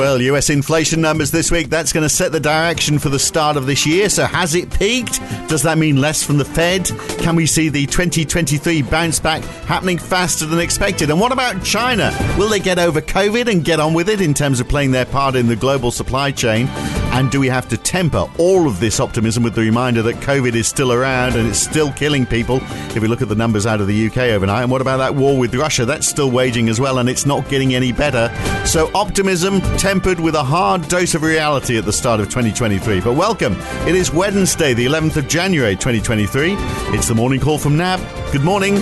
Well, US inflation numbers this week, that's going to set the direction for the start of this year. So, has it peaked? Does that mean less from the Fed? Can we see the 2023 bounce back happening faster than expected? And what about China? Will they get over COVID and get on with it in terms of playing their part in the global supply chain? And do we have to temper all of this optimism with the reminder that COVID is still around and it's still killing people? If we look at the numbers out of the UK overnight, and what about that war with Russia? That's still waging as well, and it's not getting any better. So, optimism, tempered with a hard dose of reality at the start of 2023. But welcome. It is Wednesday, the 11th of January 2023. It's the morning call from NAB. Good morning.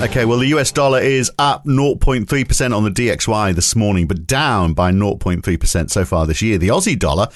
Okay, well, the US dollar is up 0.3% on the DXY this morning, but down by 0.3% so far this year. The Aussie dollar,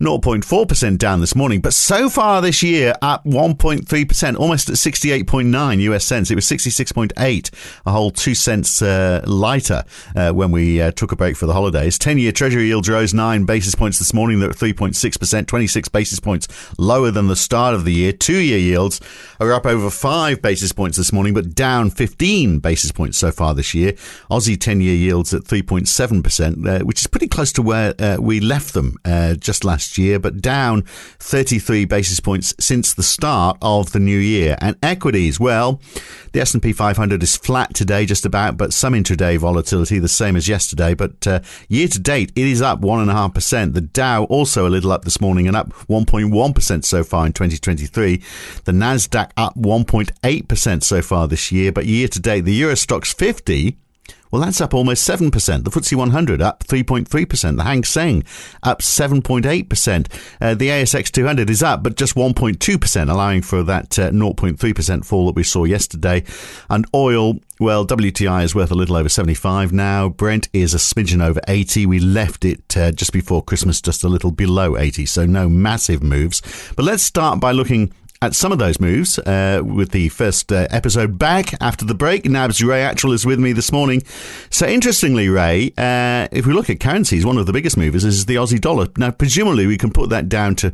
0.4% down this morning, but so far this year up 1.3%, almost at 68.9 US cents. It was 66.8, a whole two cents uh, lighter uh, when we uh, took a break for the holidays. 10 year Treasury yields rose 9 basis points this morning. They're at 3.6%, 26 basis points lower than the start of the year. Two year yields are up over 5 basis points this morning, but down 50 15 basis points so far this year. Aussie 10 year yields at 3.7%, uh, which is pretty close to where uh, we left them uh, just last year, but down 33 basis points since the start of the new year. And equities, well, the S&P 500 is flat today, just about, but some intraday volatility, the same as yesterday. But uh, year to date, it is up 1.5%. The Dow also a little up this morning and up 1.1% so far in 2023. The Nasdaq up 1.8% so far this year, but year year to date, the Euro Stoxx 50 well, that's up almost 7%. The FTSE 100 up 3.3%. The Hang Seng up 7.8%. Uh, the ASX 200 is up, but just 1.2%, allowing for that uh, 0.3% fall that we saw yesterday. And oil, well, WTI is worth a little over 75 now. Brent is a smidgen over 80. We left it uh, just before Christmas, just a little below 80, so no massive moves. But let's start by looking at some of those moves uh, with the first uh, episode back after the break. NAB's Ray Attrill is with me this morning. So, interestingly, Ray, uh, if we look at currencies, one of the biggest movers is the Aussie dollar. Now, presumably, we can put that down to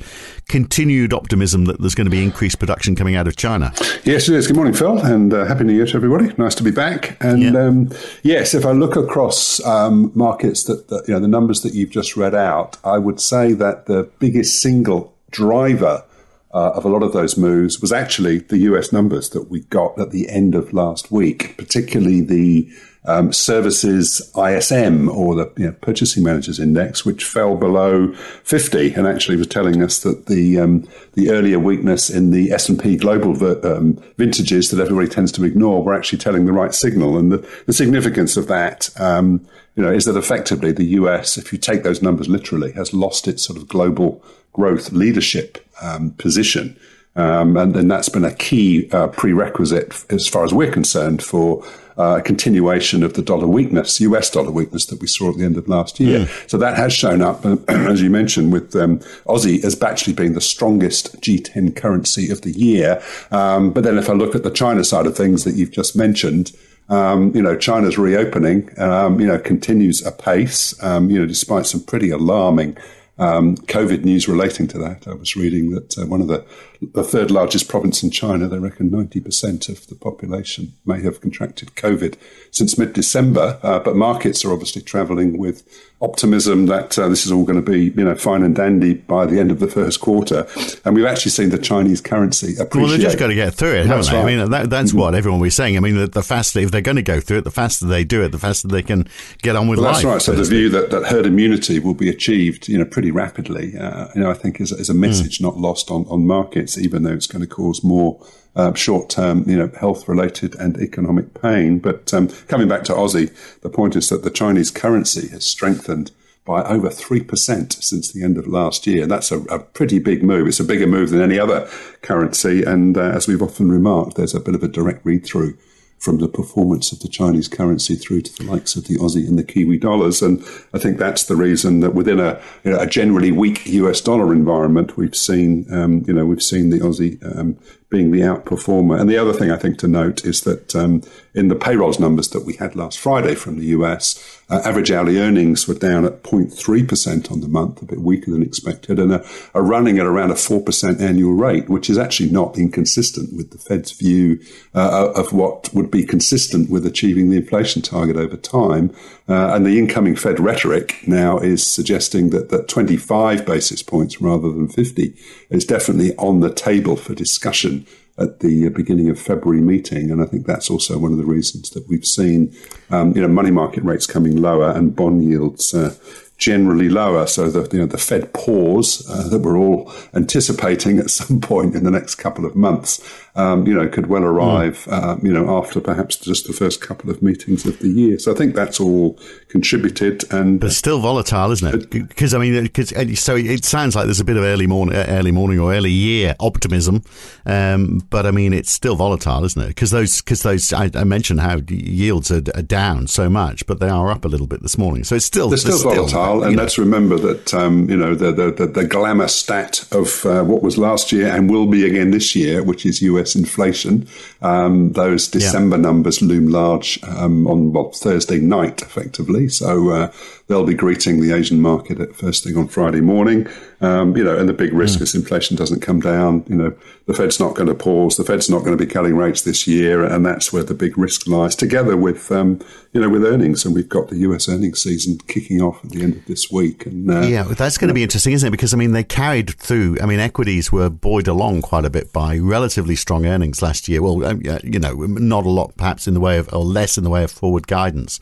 continued optimism that there's going to be increased production coming out of China. Yes, it is. Good morning, Phil, and uh, happy New Year to everybody. Nice to be back. And yeah. um, yes, if I look across um, markets that, that you know the numbers that you've just read out, I would say that the biggest single driver uh, of a lot of those moves was actually the US numbers that we got at the end of last week, particularly the um, services ISM or the you know, Purchasing Managers Index, which fell below 50, and actually was telling us that the um, the earlier weakness in the S and P global ver- um, vintages that everybody tends to ignore were actually telling the right signal. And the, the significance of that, um, you know, is that effectively the US, if you take those numbers literally, has lost its sort of global growth leadership um, position. Um, and, and, that's been a key uh, prerequisite as far as we're concerned for uh, a continuation of the dollar weakness, US dollar weakness that we saw at the end of last year. Mm. So that has shown up, uh, as you mentioned, with um, Aussie as actually being the strongest G10 currency of the year. Um, but then if I look at the China side of things that you've just mentioned, um, you know, China's reopening, um, you know, continues apace, um, you know, despite some pretty alarming um, COVID news relating to that. I was reading that uh, one of the, the third largest province in China, they reckon 90% of the population may have contracted COVID since mid December. Uh, but markets are obviously traveling with optimism that uh, this is all going to be, you know, fine and dandy by the end of the first quarter. And we've actually seen the Chinese currency appreciate. Well, they've just got to get through it, haven't that's they? Right. I mean, that, that's mm-hmm. what everyone was saying. I mean, the, the, faster, if they're going to go through it, the faster they do it, the faster they can get on with well, life. That's right. So the view that, that herd immunity will be achieved, you know, pretty rapidly, uh, you know, I think is, is a message mm. not lost on, on markets, even though it's going to cause more uh, short-term, you know, health-related and economic pain. But um, coming back to Aussie, the point is that the Chinese currency has strengthened by over 3% since the end of last year. That's a, a, pretty big move. It's a bigger move than any other currency. And uh, as we've often remarked, there's a bit of a direct read through from the performance of the Chinese currency through to the likes of the Aussie and the Kiwi dollars. And I think that's the reason that within a, you know, a generally weak US dollar environment, we've seen, um, you know, we've seen the Aussie um, being the outperformer. And the other thing I think to note is that um, in the payrolls numbers that we had last Friday from the US, uh, average hourly earnings were down at 0.3% on the month, a bit weaker than expected, and are, running at around a 4% annual rate, which is actually not inconsistent with the Fed's view uh, of what would be consistent with achieving the inflation target over time. Uh, and the incoming Fed rhetoric now is suggesting that, that 25 basis points rather than 50 is definitely on the table for discussion at the beginning of February meeting, and I think that's also one of the reasons that we've seen, um, you know, money market rates coming lower and bond yields uh, generally lower. So the you know the Fed pause uh, that we're all anticipating at some point in the next couple of months, um, you know, could well arrive, mm. uh, you know, after perhaps just the first couple of meetings of the year. So I think that's all contributed, and but still volatile, isn't it? Because I mean, because uh, so it sounds like there's a bit of early morning, uh, early morning or early year optimism, um, but I mean, it's still volatile, isn't it? Because those, because those, I, I, mentioned how yields are, are, down so much, but they are up a little bit this morning. So it's still, they're still volatile, still, and let's remember that um, you know the, the the, the glamour stat of uh, what was last year and will be again this year, which is U.S. inflation. Um, those December yeah. numbers loom large um, on well, Thursday night, effectively. So uh, they'll be greeting the Asian market at first thing on Friday morning. Um, you know, and the big risk mm. is inflation doesn't come down. You know, the Fed's not going to pause. The Fed's not going to be cutting rates this year, and that's where the big risk lies. Together with um, you know with earnings, and we've got the U.S. earnings season kicking off at the end this week. And uh, yeah, that's going to be interesting, isn't it? Because I mean, they carried through. I mean, equities were buoyed along quite a bit by relatively strong earnings last year. Well, um, you know, not a lot perhaps in the way of, or less in the way of forward guidance.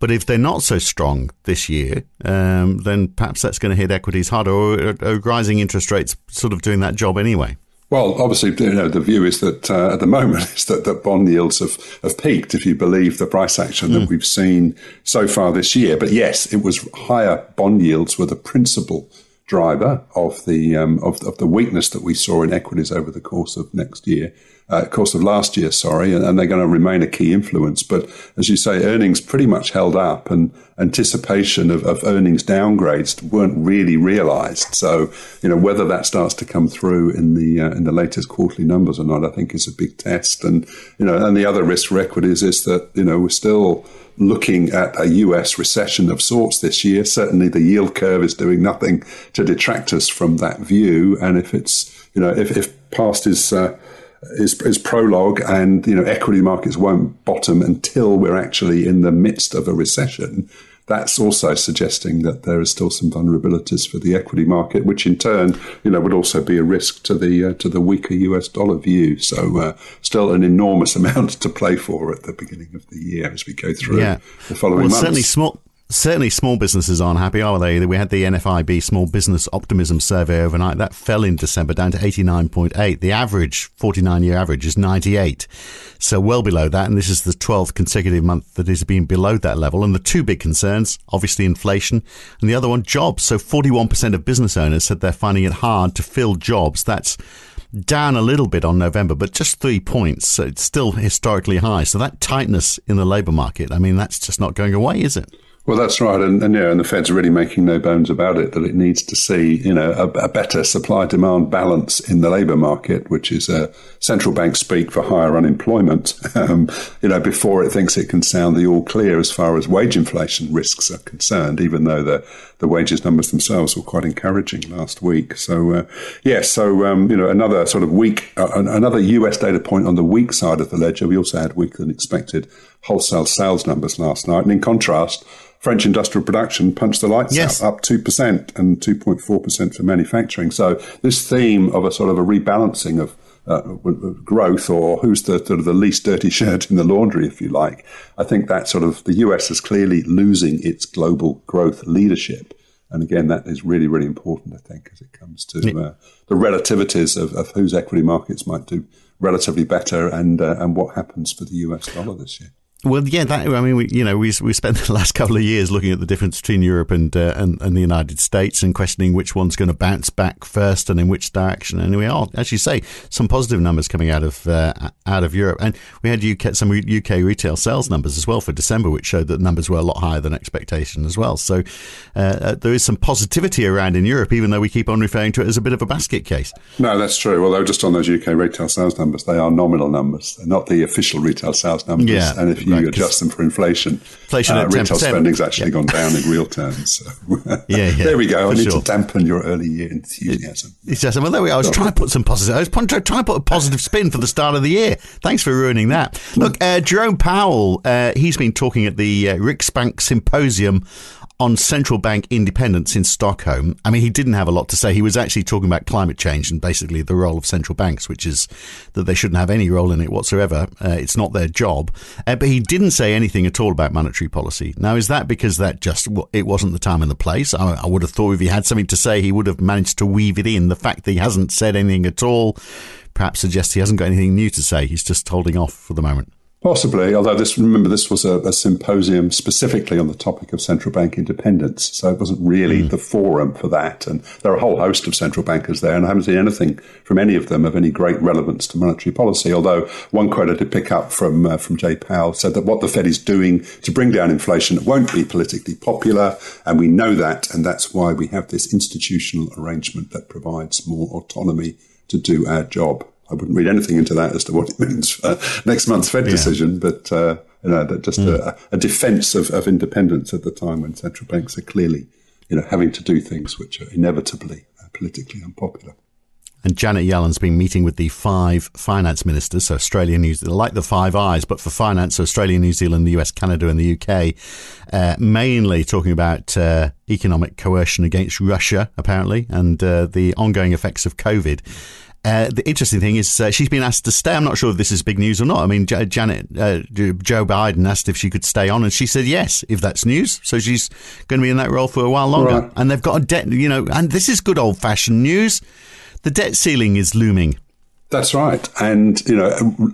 But if they're not so strong this year, um, then perhaps that's going to hit equities harder, or, or, rising interest rates sort of doing that job anyway. Well, obviously, you know, the view is that uh, at the moment is that, that bond yields have, have peaked, if you believe the price action that mm. we've seen so far this year. But yes, it was higher bond yields were the principal driver of the um, of, of the weakness that we saw in equities over the course of next year uh, course of last year, sorry, and, and, they're going to remain a key influence. But as you say, earnings pretty much held up, and anticipation of, of earnings downgrades weren't really realised. So, you know, whether that starts to come through in the uh, in the latest quarterly numbers or not, I think is a big test. And you know, and the other risk for equities is that you know we're still looking at a US recession of sorts this year. Certainly, the yield curve is doing nothing to detract us from that view. And if it's you know if, if past is uh, is, is prologue, and you know equity markets won't bottom until we're actually in the midst of a recession. That's also suggesting that there are still some vulnerabilities for the equity market, which in turn, you know, would also be a risk to the uh, to the weaker US dollar view. So, uh, still an enormous amount to play for at the beginning of the year as we go through yeah. the following well, months. Certainly, small certainly small businesses aren't happy, are they? We had the NFIB Small Business Optimism Survey overnight. That fell in December down to 89.8. The average, 49 year average, is 98. So well below that. And this is the 12th consecutive month that has been below that level. And the two big concerns, obviously inflation and the other one, jobs. So 41% of business owners said they're finding it hard to fill jobs. That's down a little bit on November, but just three points. So it's still historically high. So that tightness in the labour market, I mean, that's just not going away, is it? Well, that's right, and, and yeah, and the Fed's really making no bones about it that it needs to see, you know, a, a better supply-demand balance in the labour market, which is a central bank speak for higher unemployment. Um, you know, before it thinks it can sound the all clear as far as wage inflation risks are concerned, even though the the wages numbers themselves were quite encouraging last week. So, uh, yeah, so um, you know, another sort of weak, uh, another US data point on the weak side of the ledger. We also had weaker than expected wholesale sales numbers last night, and in contrast French industrial production punched the lights yes. out, up 2% and 2.4% for manufacturing. So this theme of a sort of a rebalancing of uh, growth or who's the sort of the least dirty shirt in the laundry, if you like. I think that sort of the US is clearly losing its global growth leadership. And again, that is really, really important, I think, as it comes to uh, the relativities of, of, whose equity markets might do relatively better and, uh, and what happens for the US dollar this year. Well, yeah, that, I mean, we, you know, we we spent the last couple of years looking at the difference between Europe and uh, and, and, the United States and questioning which one's going to bounce back first and in which direction. And we are, as you say, some positive numbers coming out of uh, out of Europe, and we had UK some UK retail sales numbers as well for December, which showed that numbers were a lot higher than expectation as well. So uh, uh there is some positivity around in Europe, even though we keep on referring to it as a bit of a basket case. No, that's true. Although just on those UK retail sales numbers, they are nominal numbers, They're not the official retail sales numbers. Yeah, and if you right, adjust them for inflation, inflation uh, retail spending's actually yeah. gone down in real terms. So. yeah, yeah, there we go. I need sure. to dampen your early year enthusiasm. It's just, well, there we are. I was trying to put some positive. I was trying to put a positive spin for the start of the year. Thanks for ruining that. Look, uh, Jerome Powell, uh, he's been talking at the uh, Riksbank symposium on central bank independence in Stockholm. I mean, he didn't have a lot to say. He was actually talking about climate change and basically the role of central banks, which is that they shouldn't have any role in it whatsoever. Uh, it's not their job. Uh, but he didn't say anything at all about monetary policy. Now, is that because that just it wasn't the time and the place? I, I would have thought if he had something to say, he would have managed to weave it in. The fact that he hasn't said anything at all perhaps suggests he hasn't got anything new to say. He's just holding off for the moment. Possibly, although this remember this was a, a, symposium specifically on the topic of central bank independence, so it wasn't really mm. the forum for that. And there are a whole host of central bankers there, and I haven't seen anything from any of them of any great relevance to monetary policy. Although one quote I did pick up from uh, from Jay Powell said that what the Fed is doing to bring down inflation won't be politically popular, and we know that, and that's why we have this institutional arrangement that provides more autonomy to do our job. I wouldn't read anything into that as to what it means for next month's Fed yeah. decision, but uh, you know, that just mm. a, a, defence of, of independence at the time when central banks are clearly, you know, having to do things which are inevitably uh, politically unpopular. And Janet Yellen's been meeting with the five finance ministers, so Australia, New Zealand, like the Five Eyes, but for finance, so Australia, New Zealand, the US, Canada, and the UK, uh, mainly talking about uh, economic coercion against Russia, apparently, and uh, the ongoing effects of COVID. Uh, the interesting thing is uh, she's been asked to stay. I'm not sure if this is big news or not. I mean, J- Janet, uh, Joe Biden asked if she could stay on, and she said yes, if that's news. So she's going to be in that role for a while longer. Right. And they've got a debt, you know, and this is good old fashioned news. The debt ceiling is looming. That's right. And, you know,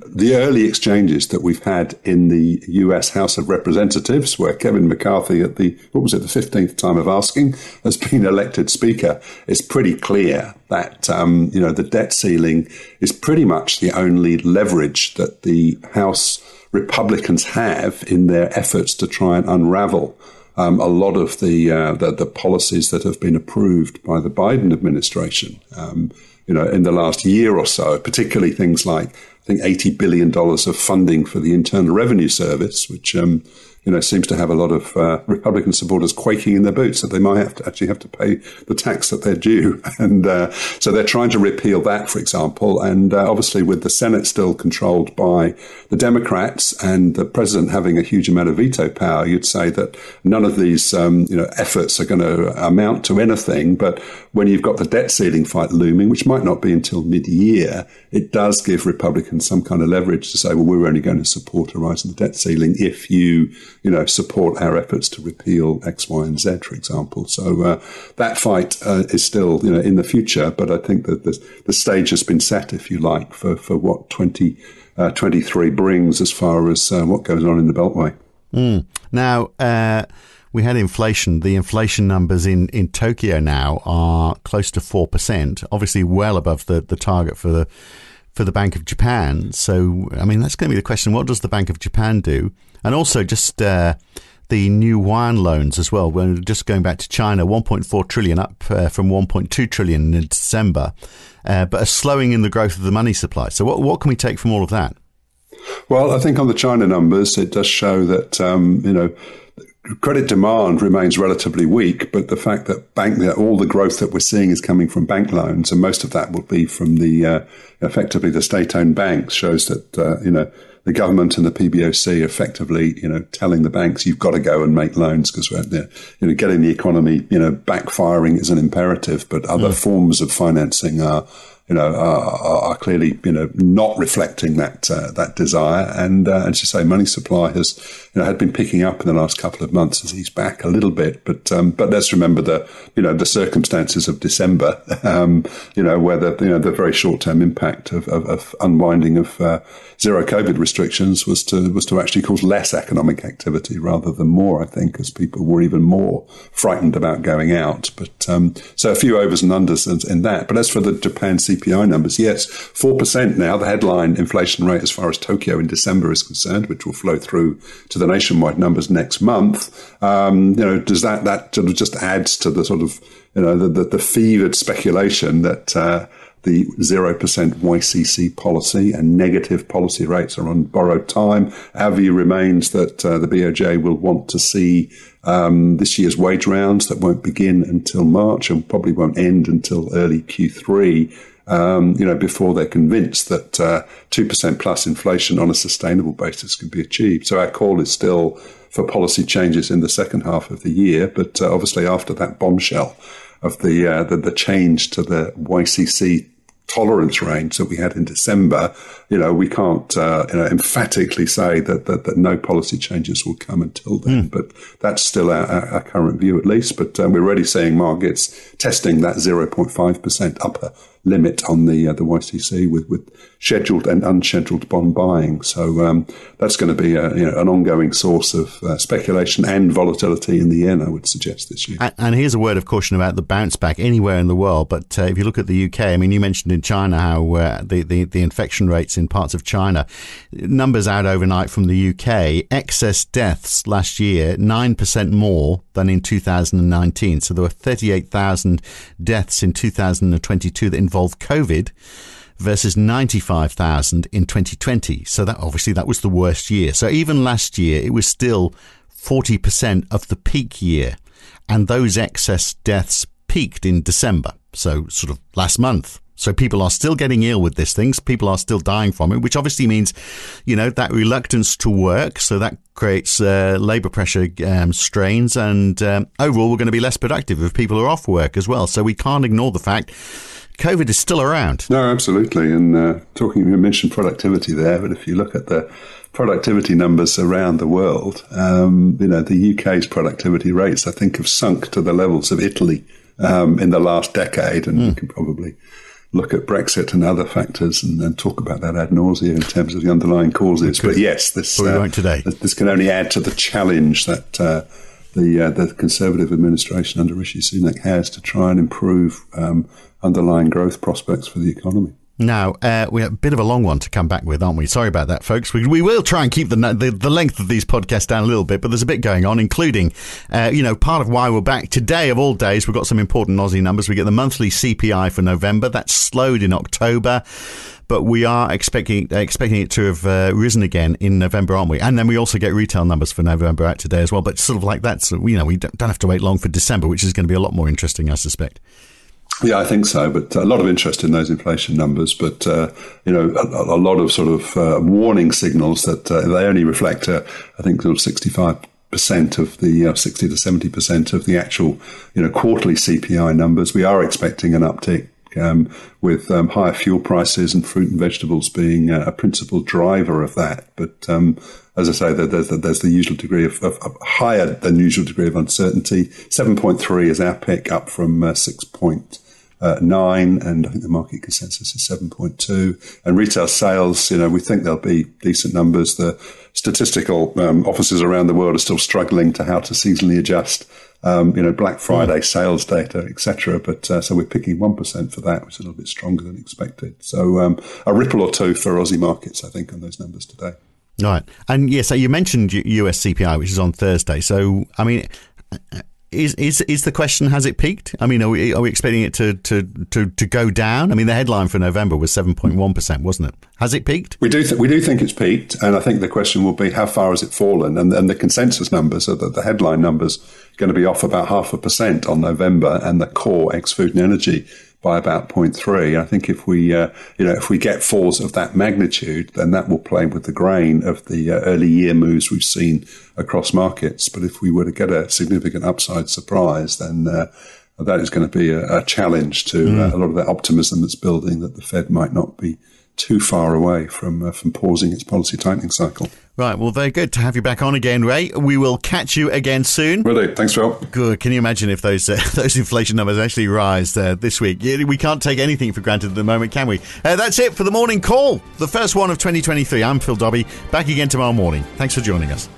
the early exchanges that we've had in the US House of Representatives, where Kevin McCarthy at the, what was it, the 15th time of asking, has been elected speaker, it's pretty clear that, um, you know, the debt ceiling is pretty much the only leverage that the House Republicans have in their efforts to try and unravel um, a lot of the, uh, the, the policies that have been approved by the Biden administration. Um, you know, in the last year or so, particularly things like I think eighty billion dollars of funding for the Internal Revenue Service, which um, you know, seems to have a lot of uh, Republican supporters quaking in their boots that they might have to actually have to pay the tax that they're due. And uh, so they're trying to repeal that, for example. And uh, obviously, with the Senate still controlled by the Democrats and the president having a huge amount of veto power, you'd say that none of these, um, you know, efforts are going to amount to anything. But when you've got the debt ceiling fight looming, which might not be until mid-year, it does give Republicans some kind of leverage to say, well, we're only going to support a rise in the debt ceiling if you you know, support our efforts to repeal X, Y, and Z, for example. So uh, that fight uh, is still, you know, in the future. But I think that the, the stage has been set, if you like, for, for what 2023 uh, brings as far as uh, what goes on in the Beltway. Mm. Now, uh, we had inflation. The inflation numbers in, in Tokyo now are close to 4%, obviously well above the, the target for the for the Bank of Japan. So, I mean, that's going to be the question. What does the Bank of Japan do? And also just uh, the new yuan loans as well. We're just going back to China, 1.4 trillion up uh, from 1.2 trillion in December, uh, but a slowing in the growth of the money supply. So what, what can we take from all of that? Well, I think on the China numbers, it does show that, um, you know, credit demand remains relatively weak, but the fact that bank that all the growth that we're seeing is coming from bank loans, and most of that will be from the uh, effectively the state-owned banks, shows that uh, you know the government and the PBOC effectively, you know, telling the banks you've got to go and make loans because we're, you know, getting the economy, you know, backfiring is an imperative, but other mm. forms of financing are you know, are, are, clearly, you know, not reflecting that uh, that desire. And uh, as you say, money supply has, you know, had been picking up in the last couple of months as he's back a little bit. But um, but let's remember the, you know, the circumstances of December, um, you know, where the, you know, the very short term impact of, of, of, unwinding of uh, zero COVID restrictions was to was to actually cause less economic activity rather than more. I think, as people were even more frightened about going out. But um, so a few overs and unders in, that. But as for the Japan CPI numbers, yes, 4% now, the headline inflation rate as far as Tokyo in December is concerned, which will flow through to the nationwide numbers next month. Um, you know, does that, that sort of just adds to the sort of, you know, the, the, the fevered speculation that, uh, the 0% YCC policy and negative policy rates are on borrowed time. Our view remains that uh, the BOJ will want to see um, this year's wage rounds that won't begin until March and probably won't end until early Q3 um, you know, before they're convinced that uh, two uh, percent plus inflation on a sustainable basis can be achieved. So our call is still for policy changes in the second half of the year, but uh, obviously after that bombshell of the, uh, the the change to the YCC tolerance range that we had in December, you know, we can't uh, you know, emphatically say that, that, that no policy changes will come until then. Mm. But that's still our, our, current view, at least. But um, we're already seeing markets testing that 0.5% upper limit on the uh, the YCC with, with scheduled and unscheduled bond buying. So um, that's going to be a, you know, an ongoing source of uh, speculation and volatility in the yen, I would suggest this year. And, and, here's a word of caution about the bounce back anywhere in the world. But uh, if you look at the UK, I mean, you mentioned in China how uh, the, the, the infection rates in parts of China, numbers out overnight from the UK, excess deaths last year, 9% more than in 2019. So there were 38,000 deaths in 2022 that COVID versus 95,000 in 2020. So that obviously that was the worst year. So even last year, it was still 40% of the peak year. And those excess deaths peaked in December. So sort of last month. So people are still getting ill with this things. People are still dying from it, which obviously means, you know, that reluctance to work. So that creates uh, labour pressure um, strains, and um, overall, we're going to be less productive if people are off work as well. So we can't ignore the fact COVID is still around. No, absolutely. And uh, talking, you mentioned productivity there, but if you look at the productivity numbers around the world, um, you know, the UK's productivity rates, I think, have sunk to the levels of Italy um, in the last decade, and mm. you can probably look at Brexit and other factors and, and, talk about that ad nausea in terms of the underlying causes. But yes, this uh, today. this can only add to the challenge that uh, the uh, the Conservative administration under Rishi Sunak has to try and improve um, underlying growth prospects for the economy. Now, uh, we have a bit of a long one to come back with, aren't we? Sorry about that, folks. We, we will try and keep the, the, the length of these podcasts down a little bit, but there's a bit going on, including, uh, you know, part of why we're back today of all days. We've got some important Aussie numbers. We get the monthly CPI for November. That's slowed in October but we are expecting expecting it to have uh, risen again in November, aren't we? And then we also get retail numbers for November out today as well. But sort of like that, so you know, we don't have to wait long for December, which is going to be a lot more interesting, I suspect. Yeah, I think so. But a lot of interest in those inflation numbers. But, uh, you know, a, a, lot of sort of uh, warning signals that uh, they only reflect, uh, I think, sort of 65 percent of the uh, 60 to 70 percent of the actual, you know, quarterly CPI numbers. We are expecting an uptick um, with um, higher fuel prices and fruit and vegetables being uh, a principal driver of that. But um, as I say, there's, there's the usual degree of, of, of, higher than usual degree of uncertainty. 7.3 is our pick, up from uh, 6.9 uh, nine, and I think the market consensus is 7.2. And retail sales, you know, we think there'll be decent numbers. The statistical um, offices around the world are still struggling to how to seasonally adjust, um, you know, Black Friday mm. sales data, etc. But uh, so we're picking one percent for that, which is a little bit stronger than expected. So um, a ripple or two for Aussie markets, I think, on those numbers today. Right, and yes, yeah, so you mentioned US CPI, which is on Thursday. So I mean is is is the question has it peaked? I mean, are we, are we expecting it to, to, to, to go down? I mean, the headline for November was seven point one percent, wasn't it? Has it peaked? We do th- we do think it's peaked, and I think the question will be how far has it fallen? And, and the consensus numbers, are that the headline numbers, going to be off about half a percent on November, and the core ex food and energy by about 0.3. I think if we, uh, you know, if we get falls of that magnitude, then that will play with the grain of the uh, early year moves we've seen across markets. But if we were to get a significant upside surprise, then uh, that is going to be a, a challenge to mm. uh, a lot of that optimism that's building that the Fed might not be too far away from uh, from pausing its policy tightening cycle. Right. Well, very good to have you back on again, Ray. We will catch you again soon. Will do. Thanks, Phil. Good. Can you imagine if those uh, those inflation numbers actually rise uh, this week? We can't take anything for granted at the moment, can we? Uh, that's it for the morning call, the first one of 2023. I'm Phil Dobbie. Back again tomorrow morning. Thanks for joining us.